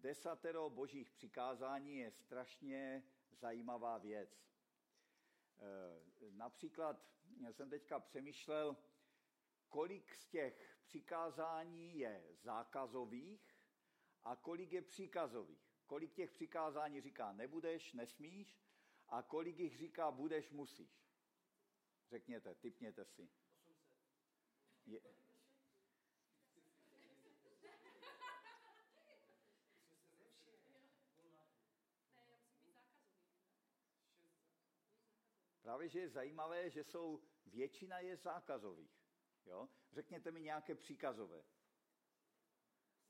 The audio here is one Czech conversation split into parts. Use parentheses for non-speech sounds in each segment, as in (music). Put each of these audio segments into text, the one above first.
desatero božích přikázání je strašně zajímavá věc. E, například já jsem teďka přemýšlel, kolik z těch přikázání je zákazových a kolik je příkazových. Kolik těch přikázání říká nebudeš, nesmíš a kolik jich říká budeš, musíš. Řekněte, typněte si. 800. Je, Právě, že je zajímavé, že jsou, většina je zákazových. Jo? Řekněte mi nějaké příkazové.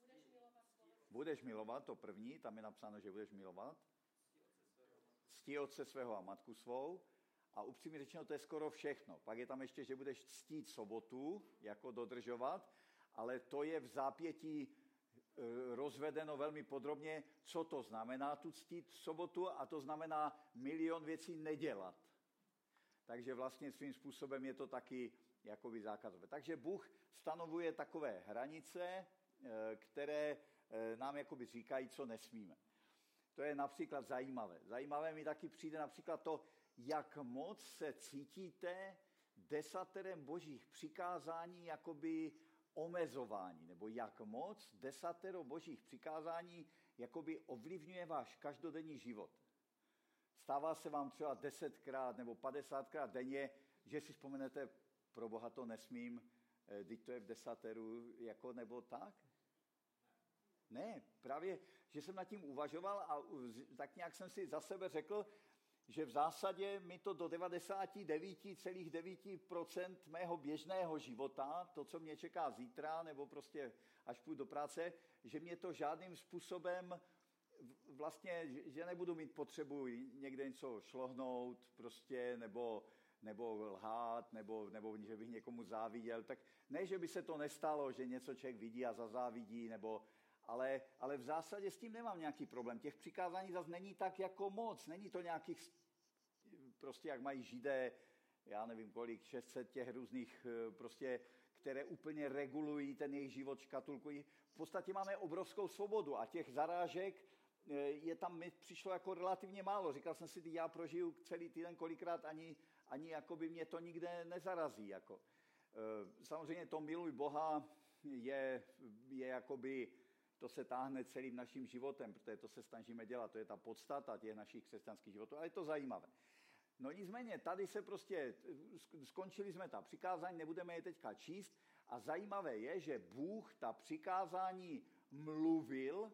Budeš milovat, budeš milovat, to první, tam je napsáno, že budeš milovat. Ctí otce svého a matku svou. A upřímně řečeno, to je skoro všechno. Pak je tam ještě, že budeš ctít sobotu, jako dodržovat, ale to je v zápětí e, rozvedeno velmi podrobně, co to znamená tu ctít sobotu a to znamená milion věcí nedělat takže vlastně svým způsobem je to taky jakoby zákazové. Takže Bůh stanovuje takové hranice, eh, které eh, nám jakoby říkají, co nesmíme. To je například zajímavé. Zajímavé mi taky přijde například to, jak moc se cítíte desaterem božích přikázání jakoby omezování, nebo jak moc desatero božích přikázání jakoby ovlivňuje váš každodenní život. Stává se vám třeba desetkrát nebo padesátkrát denně, že si vzpomenete, pro Boha to nesmím, eh, teď to je v desateru, jako nebo tak? Ne, právě, že jsem nad tím uvažoval a tak nějak jsem si za sebe řekl, že v zásadě mi to do 99,9% mého běžného života, to, co mě čeká zítra, nebo prostě až půjdu do práce, že mě to žádným způsobem vlastně, že nebudu mít potřebu někde něco šlohnout prostě, nebo, nebo lhát, nebo, nebo že bych někomu záviděl, tak ne, že by se to nestalo, že něco člověk vidí a zazávidí, nebo, ale, ale v zásadě s tím nemám nějaký problém. Těch přikázání zase není tak jako moc, není to nějakých, prostě jak mají židé, já nevím kolik, 600 těch různých, eh, prostě, které úplně regulují ten jejich život, škatulkují. V podstatě máme obrovskou svobodu a těch zarážek je tam mi přišlo jako relativně málo. Říkal jsem si, já prožiju celý týden kolikrát, ani, ani jako by mě to nikde nezarazí. Jako. Eh, samozřejmě to miluj Boha je, je jakoby, to se táhne celým naším životem, protože to se snažíme dělat, to je ta podstata těch našich křesťanských životů, ale je to zajímavé. No nicméně, tady se prostě, skončili jsme ta přikázání, nebudeme je teďka číst a zajímavé je, že Bůh ta přikázání mluvil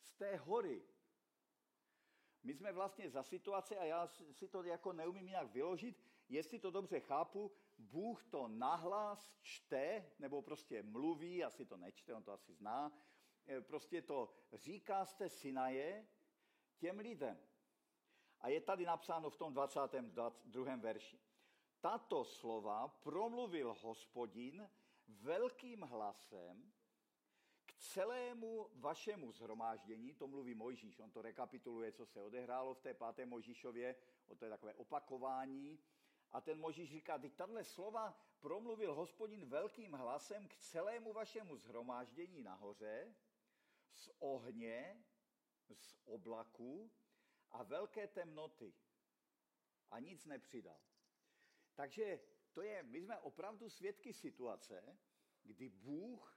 z té hory. My jsme vlastně za situace, a já si to jako neumím jinak vyložit, jestli to dobře chápu, Bůh to nahlas čte, nebo prostě mluví, asi to nečte, on to asi zná, eh, prostě to říká z té Sinaje těm lidem. A je tady napsáno v tom 22. verši. Tato slova promluvil hospodin velkým hlasem celému vašemu zhromáždění, to mluví Mojžíš, on to rekapituluje, co se odehrálo v té páté Mojžíšově, o to je takové opakování. A ten Mojžíš říká, teď tahle slova promluvil hospodin velkým hlasem k celému vašemu zhromáždění nahoře, z ohně, z oblaku a velké temnoty. A nic nepřidal. Takže to je, my jsme opravdu svědky situace, kdy Bůh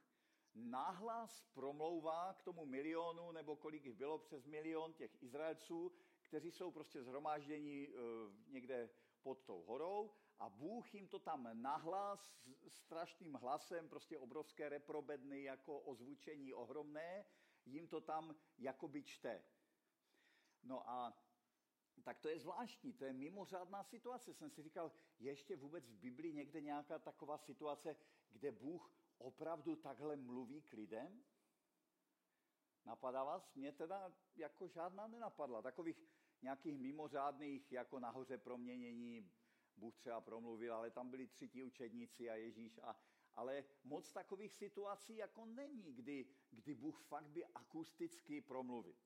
náhlas promlouvá k tomu milionu, nebo kolik jich bylo přes milion těch Izraelců, kteří jsou prostě zhromáždění eh, někde pod tou horou a Bůh jim to tam nahlas strašným hlasem, prostě obrovské reprobedny jako ozvučení ohromné, jim to tam jakoby čte. No a tak to je zvláštní, to je mimořádná situace. Jsem si říkal, je ještě vůbec v Biblii někde nějaká taková situace, kde Bůh opravdu takhle mluví k lidem? Napadá vás? Mě teda jako žádná nenapadla. Takových nějakých mimořádných, jako nahoře proměnění, Bůh třeba promluvil, ale tam byli tři učedníci a Ježíš. A, ale moc takových situací jako není, kdy, kdy Bůh fakt by akusticky promluvil.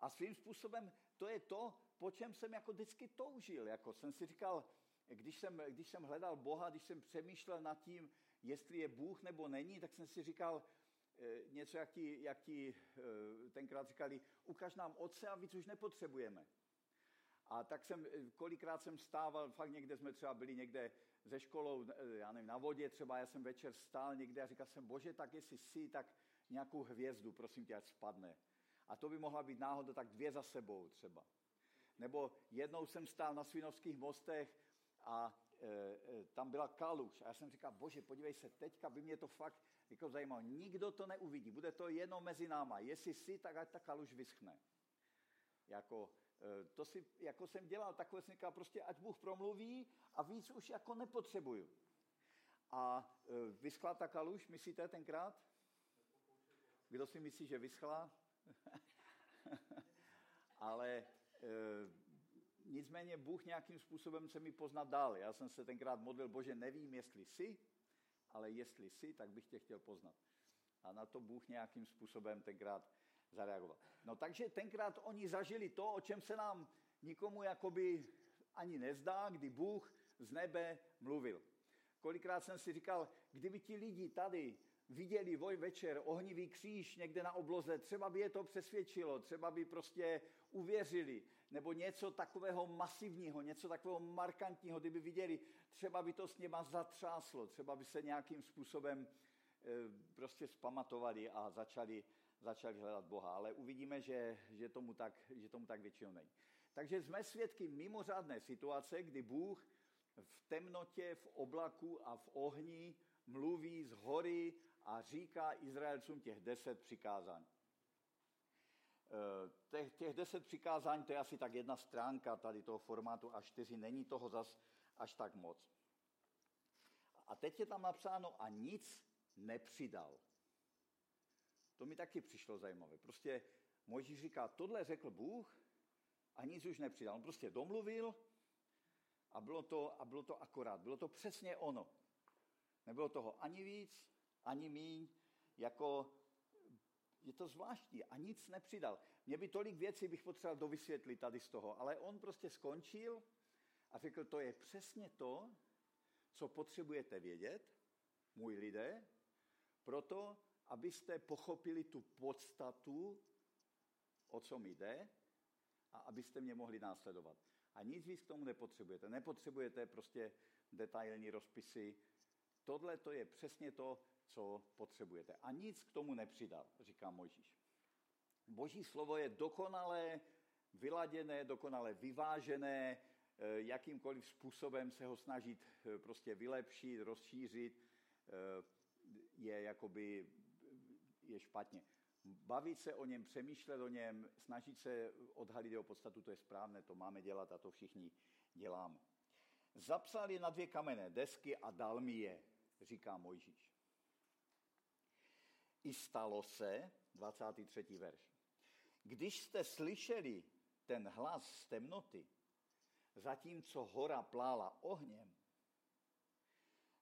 A svým způsobem to je to, po čem jsem jako vždycky toužil. Jako jsem si říkal, když jsem, když jsem hledal Boha, když jsem přemýšlel nad tím, jestli je Bůh nebo není, tak jsem si říkal, e, něco, jak ti, jak ti e, tenkrát říkali, ukaž nám otce a víc už nepotřebujeme. A tak jsem, e, kolikrát jsem stával, fakt někde jsme třeba byli někde ze školou, já nevím, na vodě třeba, já jsem večer stál někde a říkal jsem, bože, tak jestli jsi, tak nějakou hvězdu, prosím tě, ať spadne. A to by mohla být náhoda tak dvě za sebou třeba. Nebo jednou jsem stál na Svinovských mostech a tam byla kaluž. A já jsem říkal, bože, podívej se, teďka by mě to fakt jako zajímalo. Nikdo to neuvidí, bude to jenom mezi náma. Jestli si, tak ať ta kaluž vyschne. Jako, e, to si, jako jsem dělal, takhle jsem říkal, prostě ať Bůh promluví a víc už jako nepotřebuju. A vyschla ta kaluž, myslíte tenkrát? Kdo si myslí, že vyschla? (laughs) Ale nicméně Bůh nějakým způsobem se mi poznat dál. Já jsem se tenkrát modlil, bože, nevím, jestli jsi, ale jestli jsi, tak bych tě chtěl poznat. A na to Bůh nějakým způsobem tenkrát zareagoval. No takže tenkrát oni zažili to, o čem se nám nikomu jakoby ani nezdá, kdy Bůh z nebe mluvil. Kolikrát jsem si říkal, kdyby ti lidi tady viděli voj večer ohnivý kříž někde na obloze, třeba by je to přesvědčilo, třeba by prostě uvěřili, nebo něco takového masivního, něco takového markantního, kdyby viděli, třeba by to s něma zatřáslo, třeba by se nějakým způsobem eh, prostě spamatovali a začali, začali hledat Boha. Ale uvidíme, že, že, tomu tak, že tomu tak většinou není. Takže jsme svědky mimořádné situace, kdy Bůh v temnotě, v oblaku a v ohni mluví z hory a říká Izraelcům těch deset přikázání. Eh, těch deset přikázání, to je asi tak jedna stránka tady toho formátu a čtyři, není toho zas až tak moc. A teď je tam napsáno a nic nepřidal. To mi taky přišlo zajímavé. Prostě Mojžíš říká, tohle řekl Bůh a nic už nepřidal. On prostě domluvil a bylo to, a bylo to akorát. Bylo to přesně ono. Nebylo toho ani víc, ani míň, jako je to zvláštní a nic nepřidal. Mě by tolik věcí bych potřeboval dovysvětlit tady z toho, ale on prostě skončil a řekl, to je přesně to, co potřebujete vědět, můj lidé, proto, abyste pochopili tu podstatu, o co mi jde, a abyste mě mohli následovat. A nic víc k tomu nepotřebujete. Nepotřebujete prostě detailní rozpisy. Tohle to je přesně to, co potřebujete. A nic k tomu nepřidal, říká Mojžíš. Boží slovo je dokonale vyladěné, dokonale vyvážené, eh, jakýmkoliv způsobem se ho snažit eh, prostě vylepšit, rozšířit, eh, je jakoby je špatně. Bavit se o něm, přemýšlet o něm, snažit se odhalit jeho podstatu, to je správné, to máme dělat a to všichni děláme. Zapsali na dvě kamenné desky a dal mi je, říká Mojžíš. I stalo se, 23. verš, když jste slyšeli ten hlas z temnoty, zatímco hora plála ohněm,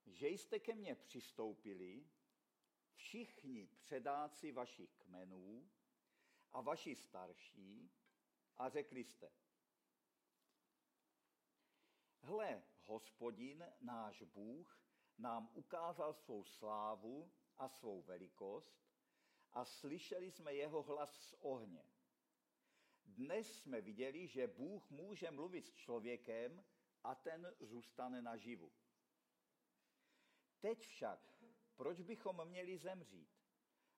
že jste ke mně přistoupili všichni předáci vašich kmenů a vaši starší a řekli jste, hle, hospodin, náš Bůh, nám ukázal svou slávu a svou velikost a slyšeli jsme jeho hlas z ohně. Dnes jsme viděli, že Bůh může mluvit s člověkem a ten zůstane naživu. Teď však, proč bychom měli zemřít?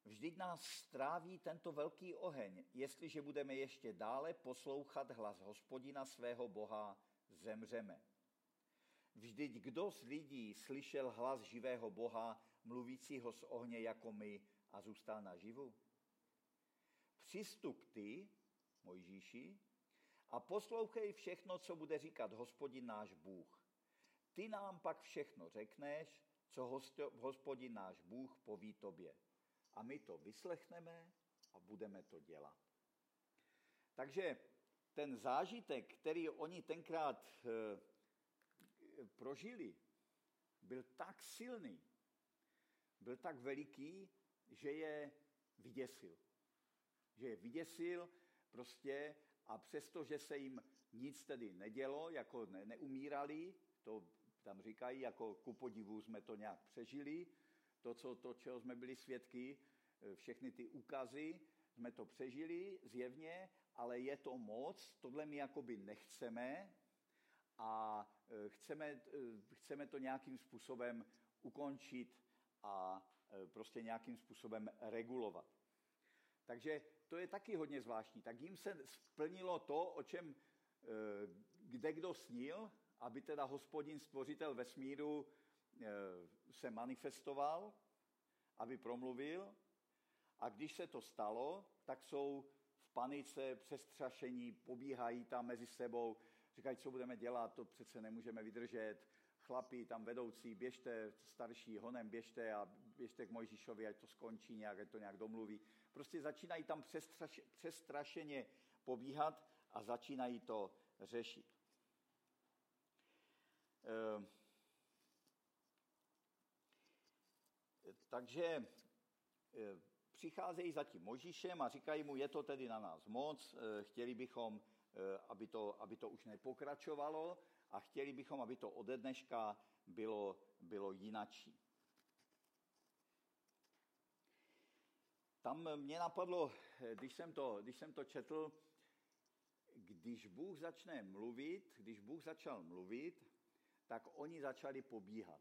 Vždyť nás stráví tento velký oheň, jestliže budeme ještě dále poslouchat hlas hospodina svého Boha, zemřeme. Vždyť kdo z lidí slyšel hlas živého Boha, mluvícího z ohně jako my a zůstal naživu? Přistup ty, Mojžíši, a poslouchej všechno, co bude říkat hospodin náš Bůh. Ty nám pak všechno řekneš, co hospodin náš Bůh poví tobě. A my to vyslechneme a budeme to dělat. Takže ten zážitek, který oni tenkrát eh, prožili, byl tak silný, byl tak veliký, že je vyděsil. Že je vyděsil prostě a přesto, že se jim nic tedy nedělo, jako ne, neumírali, to tam říkají, jako ku podivu jsme to nějak přežili, to, co, to, čeho jsme byli svědky, všechny ty ukazy, jsme to přežili zjevně, ale je to moc, tohle my jakoby nechceme a chceme, chceme to nějakým způsobem ukončit a prostě nějakým způsobem regulovat. Takže to je taky hodně zvláštní. Tak jim se splnilo to, o čem kde kdo snil, aby teda hospodin stvořitel vesmíru se manifestoval, aby promluvil. A když se to stalo, tak jsou v panice, přestrašení, pobíhají tam mezi sebou, říkají, co budeme dělat, to přece nemůžeme vydržet. Chlapi, tam vedoucí, běžte, starší, honem běžte a běžte k Mojžíšovi, ať to skončí nějak, ať to nějak domluví. Prostě začínají tam přestraš, přestrašeně pobíhat a začínají to řešit. Ehm. Takže e, přicházejí za tím Možíšem a říkají mu, je to tedy na nás moc, e, chtěli bychom, e, aby to, aby to už nepokračovalo a chtěli bychom, aby to ode dneška bylo, bylo jinačí. Tam mě napadlo, když jsem to, když jsem to četl, když Bůh začne mluvit, když Bůh začal mluvit, tak oni začali pobíhat,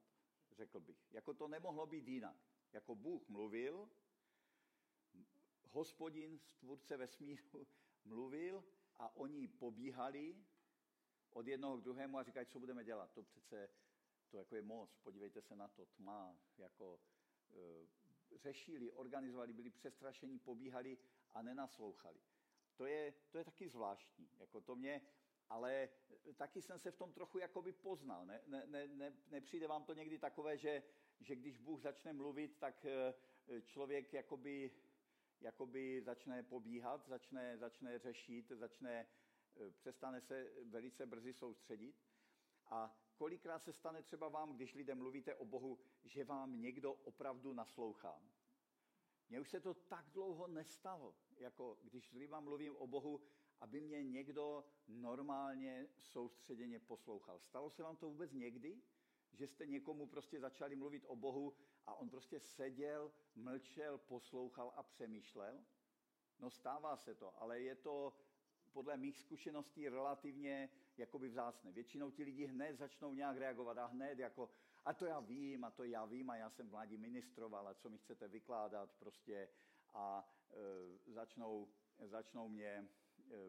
řekl bych. Jako to nemohlo být jinak. Jako Bůh mluvil, hospodin, stvůrce vesmíru, (laughs) mluvil a oni pobíhali od jednoho k druhému a říkají, co budeme dělat. To přece, to jako je moc, podívejte se na to, tma, jako e, řešili, organizovali, byli přestrašení, pobíhali a nenaslouchali. To je, to je taky zvláštní. Jako to mě, ale taky jsem se v tom trochu jakoby poznal. Ne, ne, ne, ne, nepřijde vám to někdy takové, že, že když Bůh začne mluvit, tak eh, člověk jakoby, jakoby začne pobíhat, začne, začne řešit, začne, eh, přestane se velice brzy soustředit. A kolikrát se stane třeba vám, když lidem mluvíte o Bohu, že vám někdo opravdu naslouchá. Mně už se to tak dlouho nestalo, jako když s mluvím o Bohu, aby mě někdo normálně soustředěně poslouchal. Stalo se vám to vůbec někdy, že jste někomu prostě začali mluvit o Bohu a on prostě seděl, mlčel, poslouchal a přemýšlel? No stává se to, ale je to podle mých zkušeností relativně jakoby vzácné. Většinou ti lidi hned začnou nějak reagovat a hned jako, a to já vím, a to já vím, a já jsem vládí ministroval, a co mi chcete vykládat prostě a e, začnou, začnou mě e,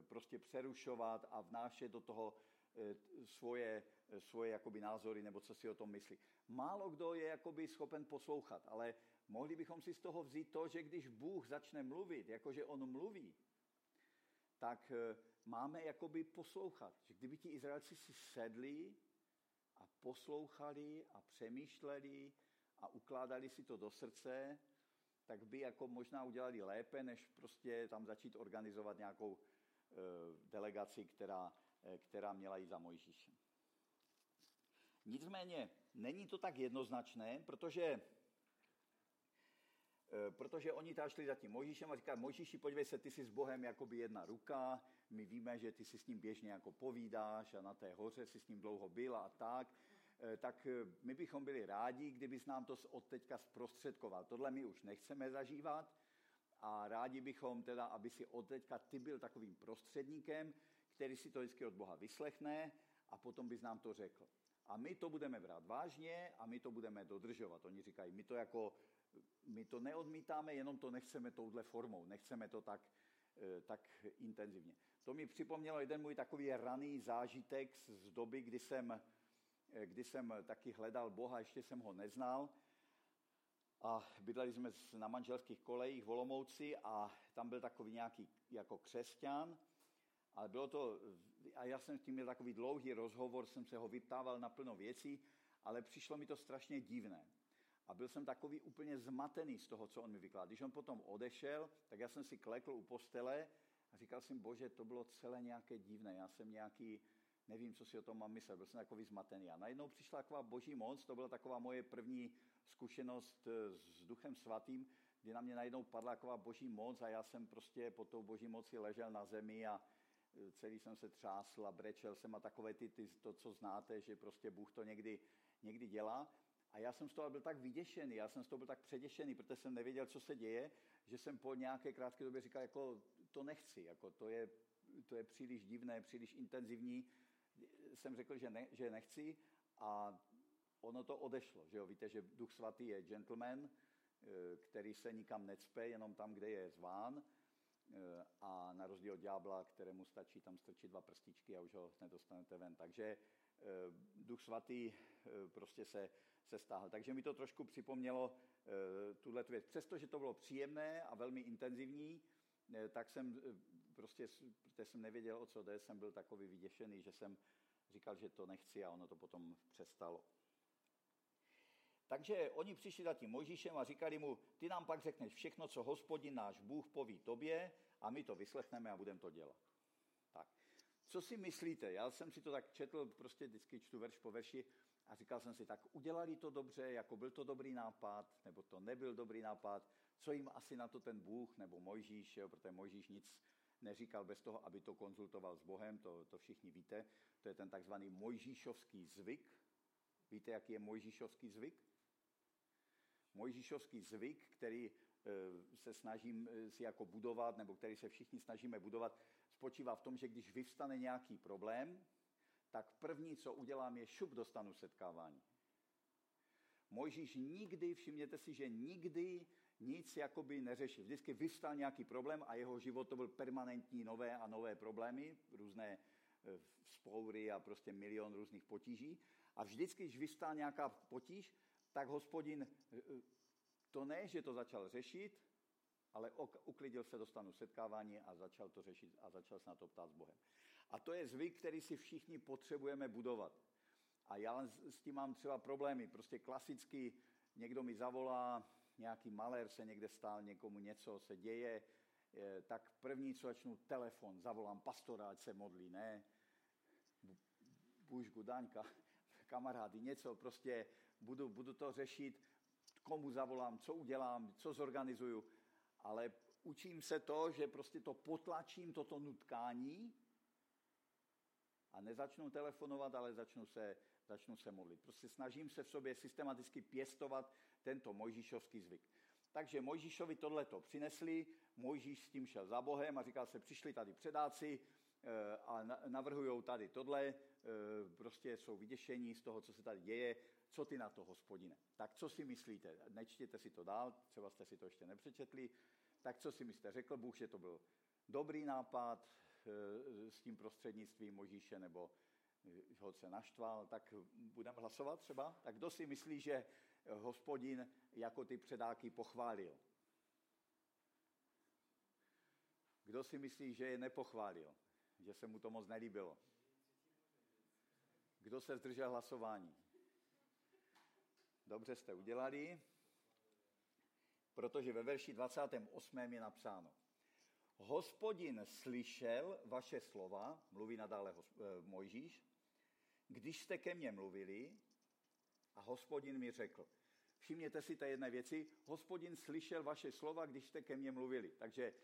prostě přerušovat a vnášet do toho svoje, e, svoje jakoby názory nebo co si o tom myslí. Málo kdo je jakoby schopen poslouchat, ale mohli bychom si z toho vzít to, že když Bůh začne mluvit, jakože on mluví, tak e, máme jakoby poslouchat. Že kdyby ti Izraelci si sedli a poslouchali a přemýšleli a ukládali si to do srdce, tak by jako možná udělali lépe, než prostě tam začít organizovat nějakou delegaci, která, která měla jít za Mojžíšem. Nicméně není to tak jednoznačné, protože, e, protože oni tam šli za tím Mojžíšem a říkali, Mojžíši, podívej se, ty jsi s Bohem jakoby jedna ruka, my víme, že ty si s ním běžně jako povídáš a na té hoře si s ním dlouho byla a tak, Eh, tak eh, my bychom byli rádi, kdybys nám to od teďka zprostředkoval. Tohle my už nechceme zažívat a rádi bychom teda, aby si od teďka ty byl takovým prostředníkem, který si to vždycky od Boha vyslechne a potom bys nám to řekl. A my to budeme brát vážně a my to budeme dodržovat. Oni říkají, my to jako, my to neodmítáme, jenom to nechceme touhle formou, nechceme to tak, eh, tak intenzivně. To mi připomnělo jeden můj takový raný zážitek z doby, kdy jsem Eh, kdy jsem taky hledal Boha, ještě jsem ho neznal. A bydleli jsme na manželských kolejích v Olomouci a tam byl takový nějaký jako křesťan. Ale bylo to, a já jsem s tím měl takový dlouhý rozhovor, jsem se ho vyptával na plno věcí, ale přišlo mi to strašně divné. A byl jsem takový úplně zmatený z toho, co on mi vykládal. Když on potom odešel, tak já jsem si klekl u postele a říkal jsem, bože, to bylo celé nějaké divné. Já jsem nějaký, nevím, co si o tom mám myslet, byl jsem takový zmatený. A najednou přišla taková boží moc, to byla taková moje první zkušenost eh, s Duchem Svatým, kdy na mě najednou padla taková boží moc a já jsem prostě pod tou boží moci ležel na zemi a celý jsem se třásl a brečel jsem a takové ty, ty to, co znáte, že prostě Bůh to někdy, někdy dělá. A já jsem z toho byl tak vyděšený, já jsem z toho byl tak předěšený, protože jsem nevěděl, co se děje, že jsem po nějaké krátké době říkal, jako to nechci, jako to je, to je příliš divné, příliš intenzivní. Jsem řekl, že, ne, že nechci a ono to odešlo. Že jo? Víte, že Duch Svatý je gentleman, eh, který se nikam necpe, jenom tam, kde je zván a na rozdíl od ďábla, kterému stačí tam strčit dva prstičky a už ho nedostanete ven. Takže eh, Duch Svatý prostě se, se stáhl. Takže mi to trošku připomnělo tuhle věc. Přestože to bylo příjemné a velmi intenzivní, tak jsem prostě, protože jsem nevěděl, o co jde, jsem byl takový vyděšený, že jsem říkal, že to nechci a ono to potom přestalo. Takže oni přišli za tím Mojžíšem a říkali mu, ty nám pak řekneš všechno, co hospodin náš Bůh poví tobě a my to vyslechneme a budeme to dělat. Tak, co si myslíte? Já jsem si to tak četl, prostě vždycky čtu verš po verši a říkal jsem si, tak udělali to dobře, jako byl to dobrý nápad, nebo to nebyl dobrý nápad, co jim asi na to ten Bůh nebo Mojžíš, jo, protože Mojžíš nic neříkal bez toho, aby to konzultoval s Bohem, to, to všichni víte, to je ten takzvaný Mojžíšovský zvyk. Víte, jaký je Mojžíšovský zvyk? Mojžíšovský zvyk, který e, se snažím e, si jako budovat, nebo který se všichni snažíme budovat, spočívá v tom, že když vyvstane nějaký problém, tak první, co udělám, je šup dostanu setkávání. Mojžíš nikdy, všimněte si, že nikdy nic jakoby neřešil. Vždycky vyvstal nějaký problém a jeho život to byl permanentní nové a nové problémy, různé e, spoury a prostě milion různých potíží. A vždycky, když vystál nějaká potíž, tak hospodin eh, to ne, že to začal řešit, ale uklidil se, dostanu setkávání a začal to řešit a začal se na to ptát s Bohem. A to je zvyk, který si všichni potřebujeme budovat. A já s tím mám třeba problémy. Prostě klasicky někdo mi zavolá, nějaký malér se někde stál, někomu něco se děje, tak první, co začnu, telefon, zavolám pastora, ať se modlí, ne, Bužku, Daňka, kamarády, něco, prostě budu, budu to řešit, komu zavolám, co udělám, co zorganizuju, ale učím se to, že prostě to potlačím, toto nutkání a nezačnu telefonovat, ale začnu se, začnu se modlit. Prostě snažím se v sobě systematicky pěstovat tento mojžíšovský zvyk. Takže Mojžíšovi tohleto přinesli, Mojžíš s tím šel za Bohem a říkal se, přišli tady předáci eh, a navrhují tady tohle, eh, prostě jsou vyděšení z toho, co se tady děje, co ty na to, hospodine? Tak co si myslíte? Nečtěte si to dál, třeba jste si to ještě nepřečetli. Tak co si myslíte? Řekl Bůh, že to byl dobrý nápad eh, s tím prostřednictvím Možíše, nebo eh, ho se naštval, tak budeme hlasovat třeba? Tak kdo si myslí, že hospodin jako ty předáky pochválil? Kdo si myslí, že je nepochválil? Že se mu to moc nelíbilo? Kdo se zdržel hlasování? Dobře jste udělali, protože ve verši 28. je napsáno. Hospodin slyšel vaše slova, mluví nadále eh, Mojžíš, když jste ke mně mluvili a hospodin mi řekl. Všimněte si té jedné věci, hospodin slyšel vaše slova, když jste ke mně mluvili. Takže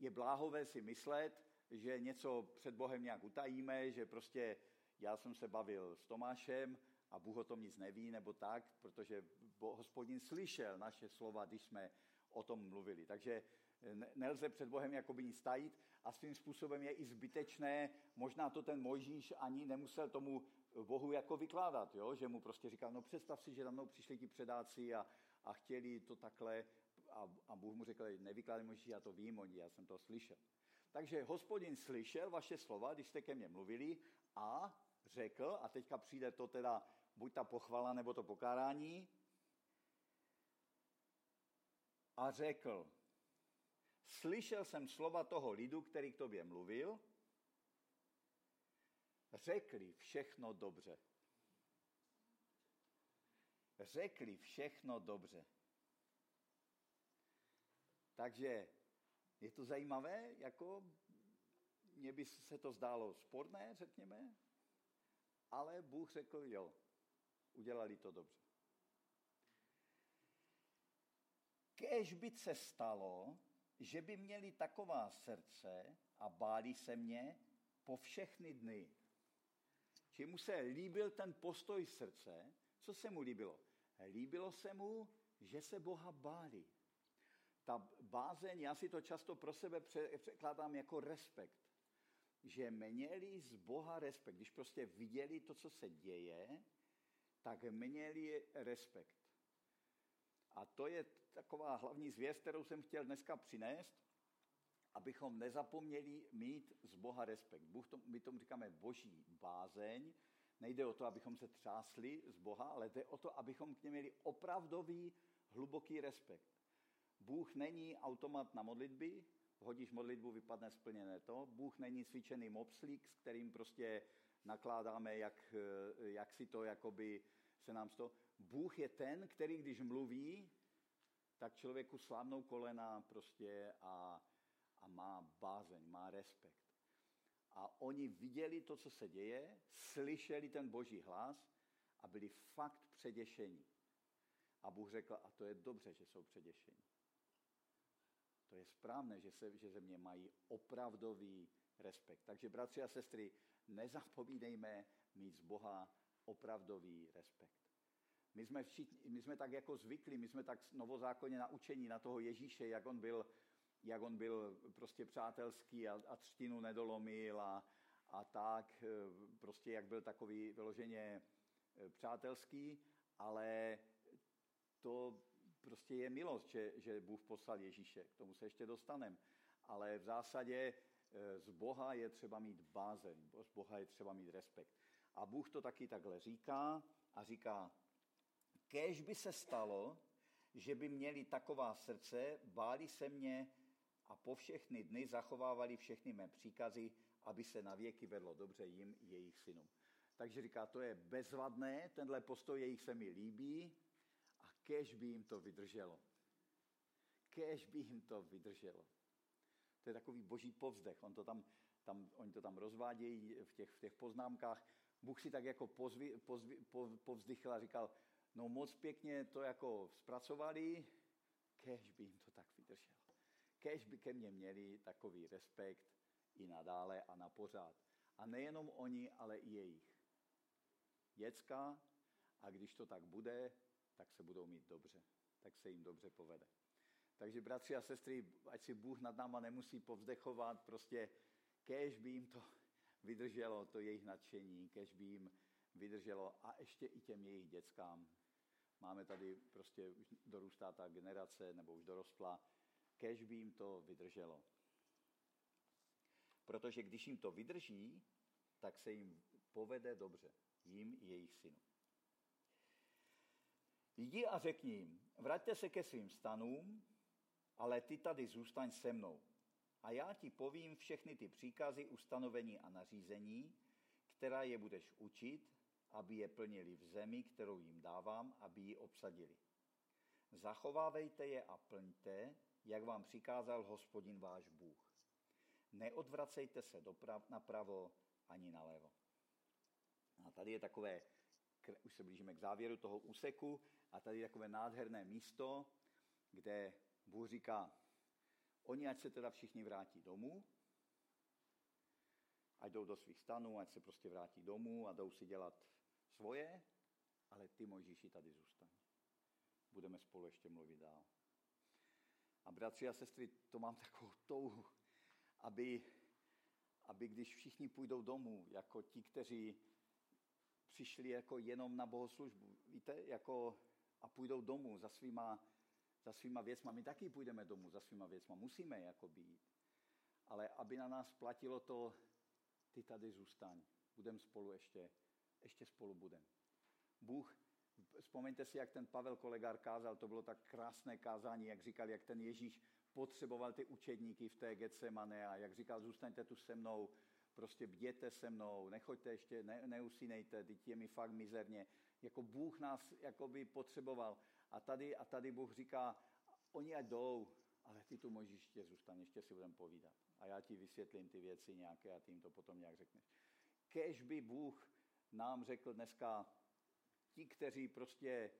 je bláhové si myslet, že něco před Bohem nějak utajíme, že prostě já jsem se bavil s Tomášem a Bůh o tom nic neví nebo tak, protože hospodin slyšel naše slova, když jsme o tom mluvili. Takže nelze před Bohem jakoby nic tajit a svým způsobem je i zbytečné, možná to ten Mojžíš ani nemusel tomu Bohu jako vykládat, jo? že mu prostě říkal, no představ si, že tam mnou přišli ti předáci a, a chtěli to takhle a, a Bůh mu řekl, nevykládej Mojžíš, já to vím, já jsem to slyšel. Takže hospodin slyšel vaše slova, když jste ke mně mluvili a řekl, a teďka přijde to teda buď ta pochvala, nebo to pokárání. A řekl, slyšel jsem slova toho lidu, který k tobě mluvil, řekli všechno dobře. Řekli všechno dobře. Takže je to zajímavé, jako mně by se to zdálo sporné, řekněme, ale Bůh řekl jo udělali to dobře. Kéž by se stalo, že by měli taková srdce a báli se mě po všechny dny. Či mu se líbil ten postoj srdce, co se mu líbilo? Líbilo se mu, že se Boha báli. ta bázeň, já si to často pro sebe překládám jako respekt. Že měli z Boha respekt. Když prostě viděli to, co se děje, tak měli respekt. A to je taková hlavní zvěst, kterou jsem chtěl dneska přinést, abychom nezapomněli mít z Boha respekt. Bůh to, my tomu říkáme boží bázeň. Nejde o to, abychom se třásli z Boha, ale jde o to, abychom k němu měli opravdový, hluboký respekt. Bůh není automat na modlitby, hodíš modlitbu, vypadne splněné to. Bůh není cvičený mopslík, s kterým prostě nakládáme, jak, jak si to jakoby se nám to. Bůh je ten, který když mluví, tak člověku slámnou kolena prostě a, a má bázeň, má respekt. A oni viděli to, co se děje, slyšeli ten boží hlas a byli fakt předěšení. A Bůh řekl, a to je dobře, že jsou předěšení. To je správné, že, se, že ze mě mají opravdový respekt. Takže bratři a sestry, nezapomínejme mít z Boha opravdový respekt. My jsme, všichni, my jsme tak jako zvykli, my jsme tak novozákonně naučení na toho Ježíše, jak on byl, jak on byl prostě přátelský a, a třtinu nedolomil a, a tak, e, prostě jak byl takový vyloženě e, přátelský, ale to prostě je milost, že, že Bůh poslal Ježíše, k tomu se ještě dostaneme. Ale v zásadě z Boha je třeba mít bázeň, z Boha je třeba mít respekt. A Bůh to taky takhle říká a říká, Kéž by se stalo, že by měli taková srdce, báli se mě a po všechny dny zachovávali všechny mé příkazy, aby se na věky vedlo dobře jim jejich synům. Takže říká, to je bezvadné, tenhle postoj jejich se mi líbí a kéž by jim to vydrželo. Kéž by jim to vydrželo. To je takový boží povzdech. On to tam, tam, oni to tam rozvádějí v těch, v těch poznámkách. Bůh si tak jako pozvi, pozvi, povzdychl a říkal, no moc pěkně to jako zpracovali, kež by jim to tak vydrželo. Kež by ke mně měli takový respekt i nadále a na pořád. A nejenom oni, ale i jejich. Děcka, a když to tak bude, tak se budou mít dobře. Tak se jim dobře povede. Takže bratři a sestry, ať si Bůh nad náma nemusí povzdechovat, prostě kež by jim to (laughs) vydrželo, to jejich nadšení, kež by jim vydrželo a ještě i těm jejich dětskám, Máme tady prostě, už dorůstá ta generace, nebo už dorostla, kež by jim to vydrželo. Protože když jim to vydrží, tak se jim povede dobře, jim i jejich synu. Jdi a řekni jim, vraťte se ke svým stanům, ale ty tady zůstaň se mnou. A já ti povím všechny ty příkazy, ustanovení a nařízení, která je budeš učit aby je plnili v zemi, kterou jim dávám, aby ji obsadili. Zachovávejte je a plňte, jak vám přikázal hospodin váš Bůh. Neodvracejte se doprav, napravo ani nalevo. A tady je takové, už se blížíme k závěru toho úseku, a tady je takové nádherné místo, kde Bůh říká, oni ať se teda všichni vrátí domů, ať jdou do svých stanů, ať se prostě vrátí domů a jdou si dělat svoje, ale ty, Mojžíši, tady zůstaň. Budeme spolu ještě mluvit dál. A bratři a sestry, to mám takovou touhu, aby, aby když všichni půjdou domů, jako ti, kteří přišli jako jenom na bohoslužbu, víte, jako a půjdou domů za svýma, za svýma věcma. My taky půjdeme domů za svýma věcma, musíme jako být. Ale aby na nás platilo to, ty tady zůstaň, budeme spolu ještě ještě spolu budeme. Bůh, vzpomeňte si, jak ten Pavel Kolegár kázal, to bylo tak krásné kázání, jak říkal, jak ten Ježíš potřeboval ty učedníky v té Getsemane a jak říkal, zůstaňte tu se mnou, prostě bděte se mnou, nechoďte ještě, ne, neusínejte, teď je mi fakt mizerně. Jako Bůh nás jakoby potřeboval. A tady, a tady Bůh říká, oni ať jdou, ale ty tu můžeš ještě zůstat, ještě si budeme povídat. A já ti vysvětlím ty věci nějaké a ty jim to potom nějak řekneš. Kež by Bůh nám řekl dneska, ti, kteří prostě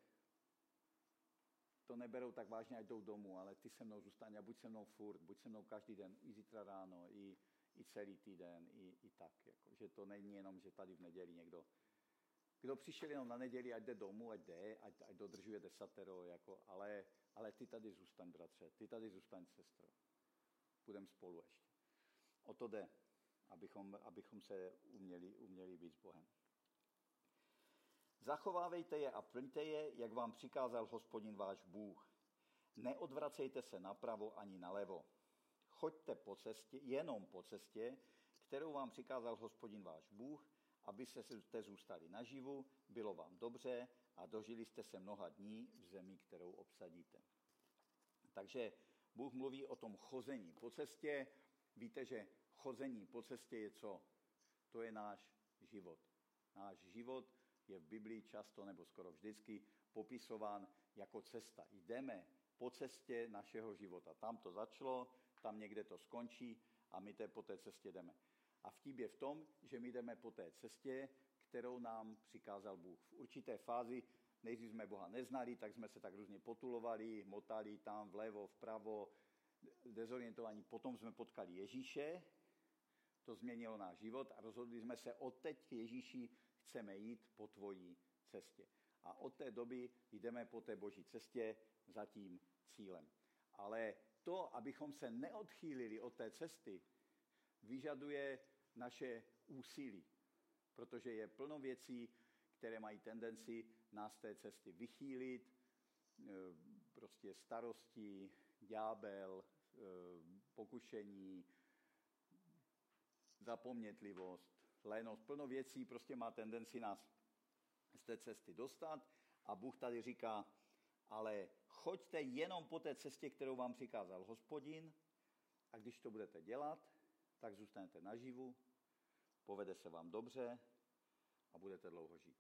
to neberou tak vážně, ať jdou domů, ale ty se mnou zůstaň a buď se mnou furt, buď se mnou každý den, i zítra ráno, i, i celý týden, i, i tak. Jako, že to není jenom, že tady v neděli někdo Kdo přišel jenom na neděli, ať jde domů, ať jde, ať, ať dodržuje desatero, jako, ale, ale ty tady zůstaň, bratře, ty tady zůstaň, sestro. Půjdeme spolu ještě. O to jde, abychom, abychom se uměli, uměli být s Bohem. Zachovávejte je a plňte je, jak vám přikázal hospodin váš Bůh. Neodvracejte se napravo ani nalevo. Choďte po cestě, jenom po cestě, kterou vám přikázal hospodin váš Bůh, aby jste zůstali naživu, bylo vám dobře a dožili jste se mnoha dní v zemi, kterou obsadíte. Takže Bůh mluví o tom chození po cestě. Víte, že chození po cestě je co? To je náš život. Náš život je v Biblii často nebo skoro vždycky popisován jako cesta. Jdeme po cestě našeho života. Tam to začalo, tam někde to skončí a my te po té cestě jdeme. A vtip je v tom, že my jdeme po té cestě, kterou nám přikázal Bůh. V určité fázi, nejdřív jsme Boha neznali, tak jsme se tak různě potulovali, motali tam vlevo, vpravo, dezorientovaní. Potom jsme potkali Ježíše, to změnilo náš život a rozhodli jsme se, od teď Ježíši chceme jít po tvojí cestě. A od té doby jdeme po té boží cestě za tím cílem. Ale to, abychom se neodchýlili od té cesty, vyžaduje naše úsilí, protože je plno věcí, které mají tendenci nás té cesty vychýlit, e, prostě starosti, ďábel, e, pokušení, zapomnětlivost, lenost, plno věcí prostě má tendenci nás z té cesty dostat a Bůh tady říká, ale choďte jenom po té cestě, kterou vám přikázal hospodin a když to budete dělat, tak zůstanete naživu, povede se vám dobře a budete dlouho žít.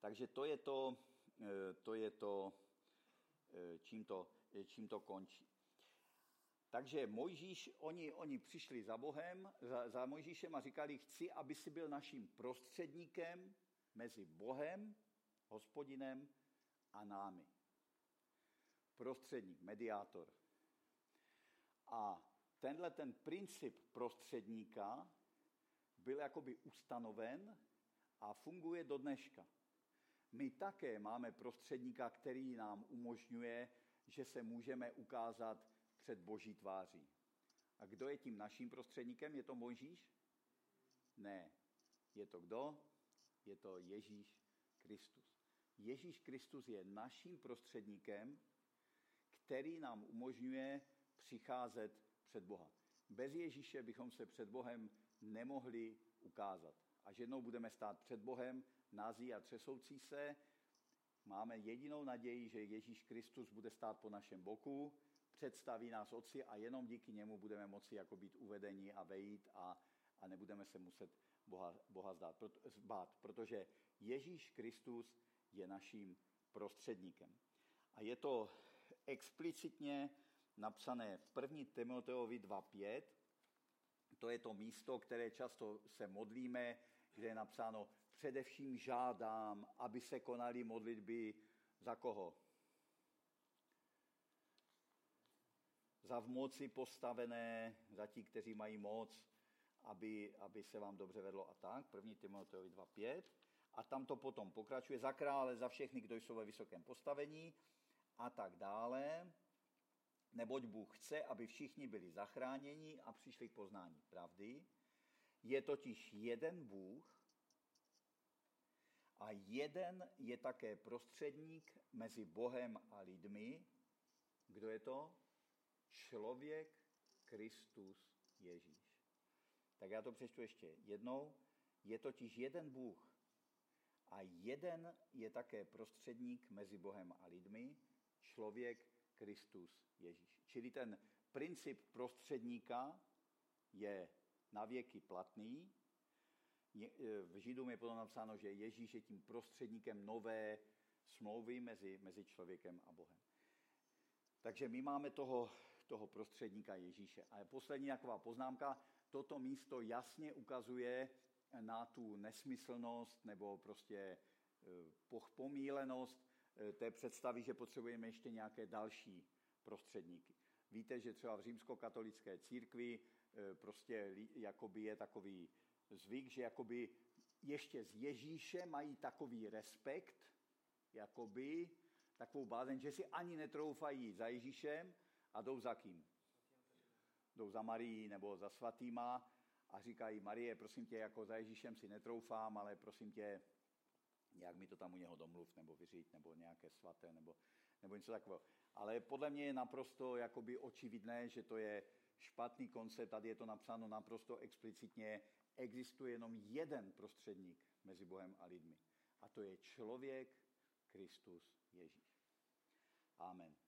Takže to je to, eh, to, je to eh, čím, to čím to končí. Takže Mojžíš, oni, oni přišli za Bohem, za, za Mojžíšem a říkali, chci, aby si byl naším prostředníkem mezi Bohem, hospodinem a námi. Prostředník, mediátor. A tenhle ten princip prostředníka byl jakoby ustanoven a funguje do dneška. My také máme prostředníka, který nám umožňuje, že se můžeme ukázat před boží tváří. A kdo je tím naším prostředníkem? Je to Mojžíš? Ne. Je to kdo? Je to Ježíš Kristus. Ježíš Kristus je naším prostředníkem, který nám umožňuje přicházet před Boha. Bez Ježíše bychom se před Bohem nemohli ukázat. Až jednou budeme stát před Bohem, nází a třesoucí se, máme jedinou naději, že Ježíš Kristus bude stát po našem boku, představí nás otci a jenom díky němu budeme moci jako být uvedení a vejít a, a nebudeme se muset Boha, Boha zdát, proto, zbát, protože Ježíš Kristus je naším prostředníkem. A je to explicitně napsané v 1. Timoteovi 2.5. To je to místo, které často se modlíme, kde je napsáno především žádám, aby se konaly modlitby za koho? Za v moci postavené, za ti, kteří mají moc, aby, aby se vám dobře vedlo a tak. 1. Timoteovi 2.5. A tam to potom pokračuje za krále, za všechny, kdo jsou ve vysokém postavení a tak dále neboť Bůh chce, aby všichni byli zachráněni a přišli k poznání pravdy. Je totiž jeden Bůh a jeden je také prostředník mezi Bohem a lidmi. Kdo je to? Člověk Kristus Ježíš. Tak já to přečtu ještě jednou. Je totiž jeden Bůh a jeden je také prostředník mezi Bohem a lidmi, člověk Kristus Ježíš. Čili ten princip prostředníka je na věky platný. E, v Židům je potom napsáno, že Ježíš je tím prostředníkem nové smlouvy mezi, mezi člověkem a Bohem. Takže my máme toho, toho prostředníka Ježíše. A poslední taková poznámka, toto místo jasně ukazuje na tu nesmyslnost nebo prostě e, pomílenost té představy, že potřebujeme ještě nějaké další prostředníky. Víte, že třeba v římskokatolické církvi eh, prostě jakoby je takový zvyk, že jakoby ještě s Ježíšem mají takový respekt, jakoby, takovou bázeň, že si ani netroufají za Ježíšem a jdou za kým? Jdou za Marií nebo za svatýma a říkají, Marie, prosím tě, jako za Ježíšem si netroufám, ale prosím tě, nějak mi to tam u něho domluv, nebo vyřiď, nebo nějaké svaté, nebo, nebo něco takového. Ale podle mě je naprosto jakoby očividné, že to je špatný koncept, tady je to napsáno naprosto explicitně, existuje jenom jeden prostředník mezi Bohem a lidmi. A to je člověk Kristus Ježíš. Amen.